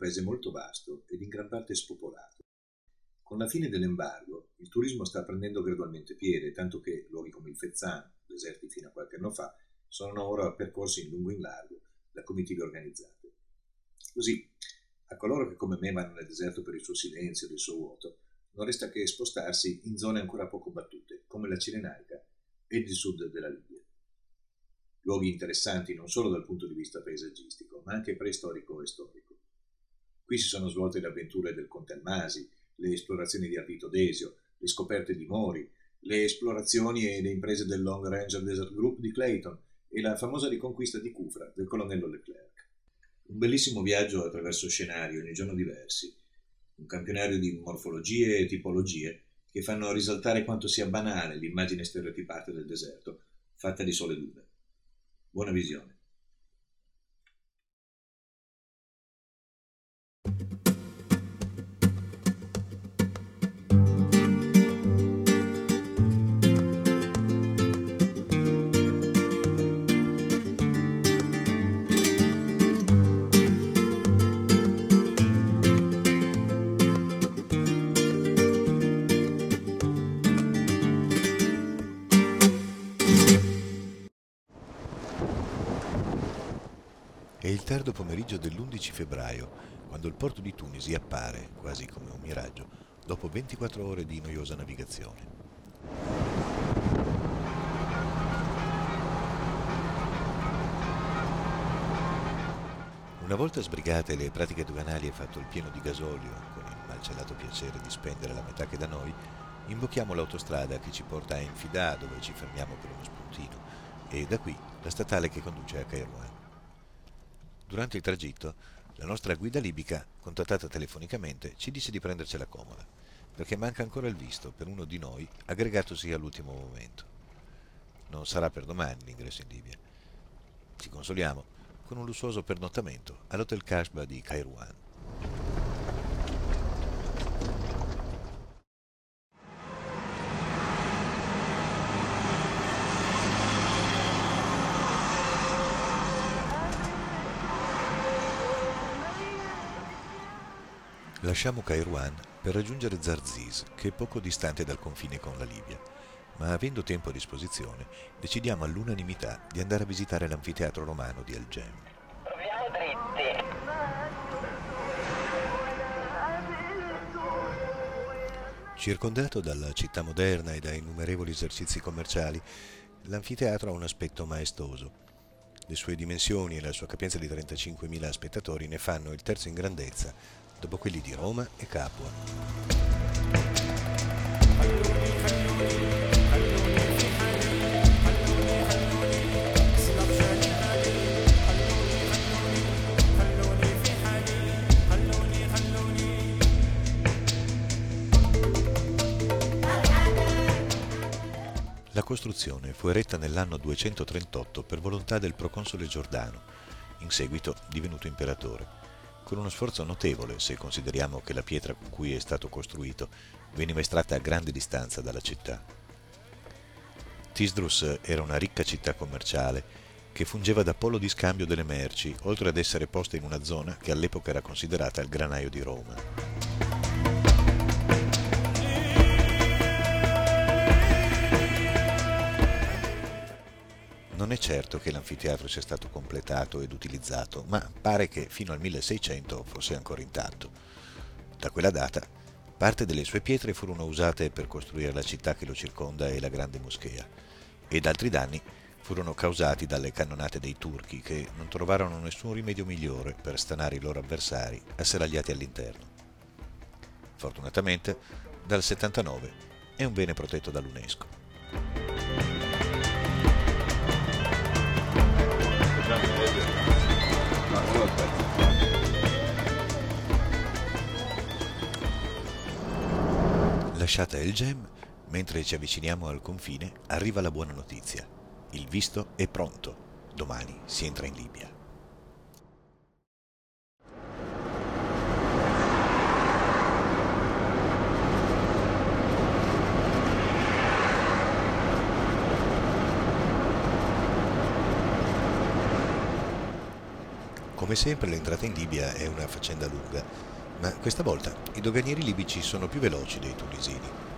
paese molto vasto ed in gran parte spopolato. Con la fine dell'embargo, il turismo sta prendendo gradualmente piede, tanto che luoghi come il Fezzan, deserti fino a qualche anno fa, sono ora percorsi in lungo e in largo da comitive organizzate. Così, a coloro che come me vanno nel deserto per il suo silenzio e il suo vuoto, non resta che spostarsi in zone ancora poco battute, come la Cirenaica ed il sud della Libia. Luoghi interessanti non solo dal punto di vista paesaggistico, ma anche preistorico e storico. Qui si sono svolte le avventure del Conte Almasi, le esplorazioni di Ardito Desio, le scoperte di Mori, le esplorazioni e le imprese del Long Ranger Desert Group di Clayton e la famosa riconquista di Kufra del colonnello Leclerc. Un bellissimo viaggio attraverso scenari ogni giorno diversi, un campionario di morfologie e tipologie che fanno risaltare quanto sia banale l'immagine stereotipata del deserto, fatta di sole dune. Buona visione. Tardo pomeriggio dell'11 febbraio, quando il porto di Tunisi appare, quasi come un miraggio, dopo 24 ore di noiosa navigazione. Una volta sbrigate le pratiche doganali e fatto il pieno di gasolio, con il malcelato piacere di spendere la metà che da noi, imbocchiamo l'autostrada che ci porta a Enfidà, dove ci fermiamo per uno spuntino, e da qui la statale che conduce a Kairouan. Durante il tragitto, la nostra guida libica, contattata telefonicamente, ci disse di prendercela comoda, perché manca ancora il visto per uno di noi aggregatosi all'ultimo momento. Non sarà per domani l'ingresso in Libia. Ci consoliamo con un lussuoso pernottamento all'Hotel Kashba di Kairouan. Lasciamo Kairouan per raggiungere Zarziz, che è poco distante dal confine con la Libia, ma avendo tempo a disposizione decidiamo all'unanimità di andare a visitare l'anfiteatro romano di El Gem. Proviamo dritti. Circondato dalla città moderna e da innumerevoli esercizi commerciali, l'anfiteatro ha un aspetto maestoso. Le sue dimensioni e la sua capienza di 35.000 spettatori ne fanno il terzo in grandezza dopo quelli di Roma e Capua. La costruzione fu eretta nell'anno 238 per volontà del proconsole Giordano, in seguito divenuto imperatore con uno sforzo notevole se consideriamo che la pietra con cui è stato costruito veniva estratta a grande distanza dalla città. Tisdrus era una ricca città commerciale che fungeva da polo di scambio delle merci, oltre ad essere posta in una zona che all'epoca era considerata il granaio di Roma. Non è certo che l'anfiteatro sia stato completato ed utilizzato, ma pare che fino al 1600 fosse ancora intatto. Da quella data, parte delle sue pietre furono usate per costruire la città che lo circonda e la grande moschea, ed altri danni furono causati dalle cannonate dei turchi che non trovarono nessun rimedio migliore per stanare i loro avversari asserragliati all'interno. Fortunatamente, dal 79 è un bene protetto dall'UNESCO. Lasciata El Gem, mentre ci avviciniamo al confine, arriva la buona notizia. Il visto è pronto. Domani si entra in Libia. Come sempre l'entrata in Libia è una faccenda lunga, ma questa volta i doganieri libici sono più veloci dei tunisini.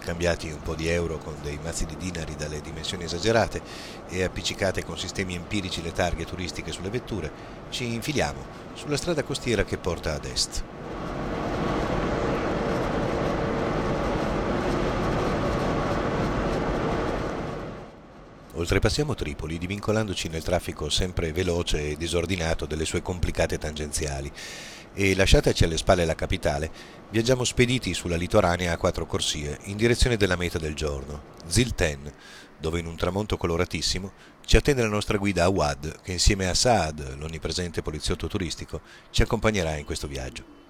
Cambiati un po' di euro con dei mazzi di dinari dalle dimensioni esagerate e appiccicate con sistemi empirici le targhe turistiche sulle vetture, ci infiliamo sulla strada costiera che porta ad est. Oltrepassiamo Tripoli divincolandoci nel traffico sempre veloce e disordinato delle sue complicate tangenziali e lasciataci alle spalle la capitale, viaggiamo spediti sulla litoranea a quattro corsie in direzione della meta del giorno, Zilten, dove in un tramonto coloratissimo ci attende la nostra guida Awad che insieme a Saad, l'onnipresente poliziotto turistico, ci accompagnerà in questo viaggio.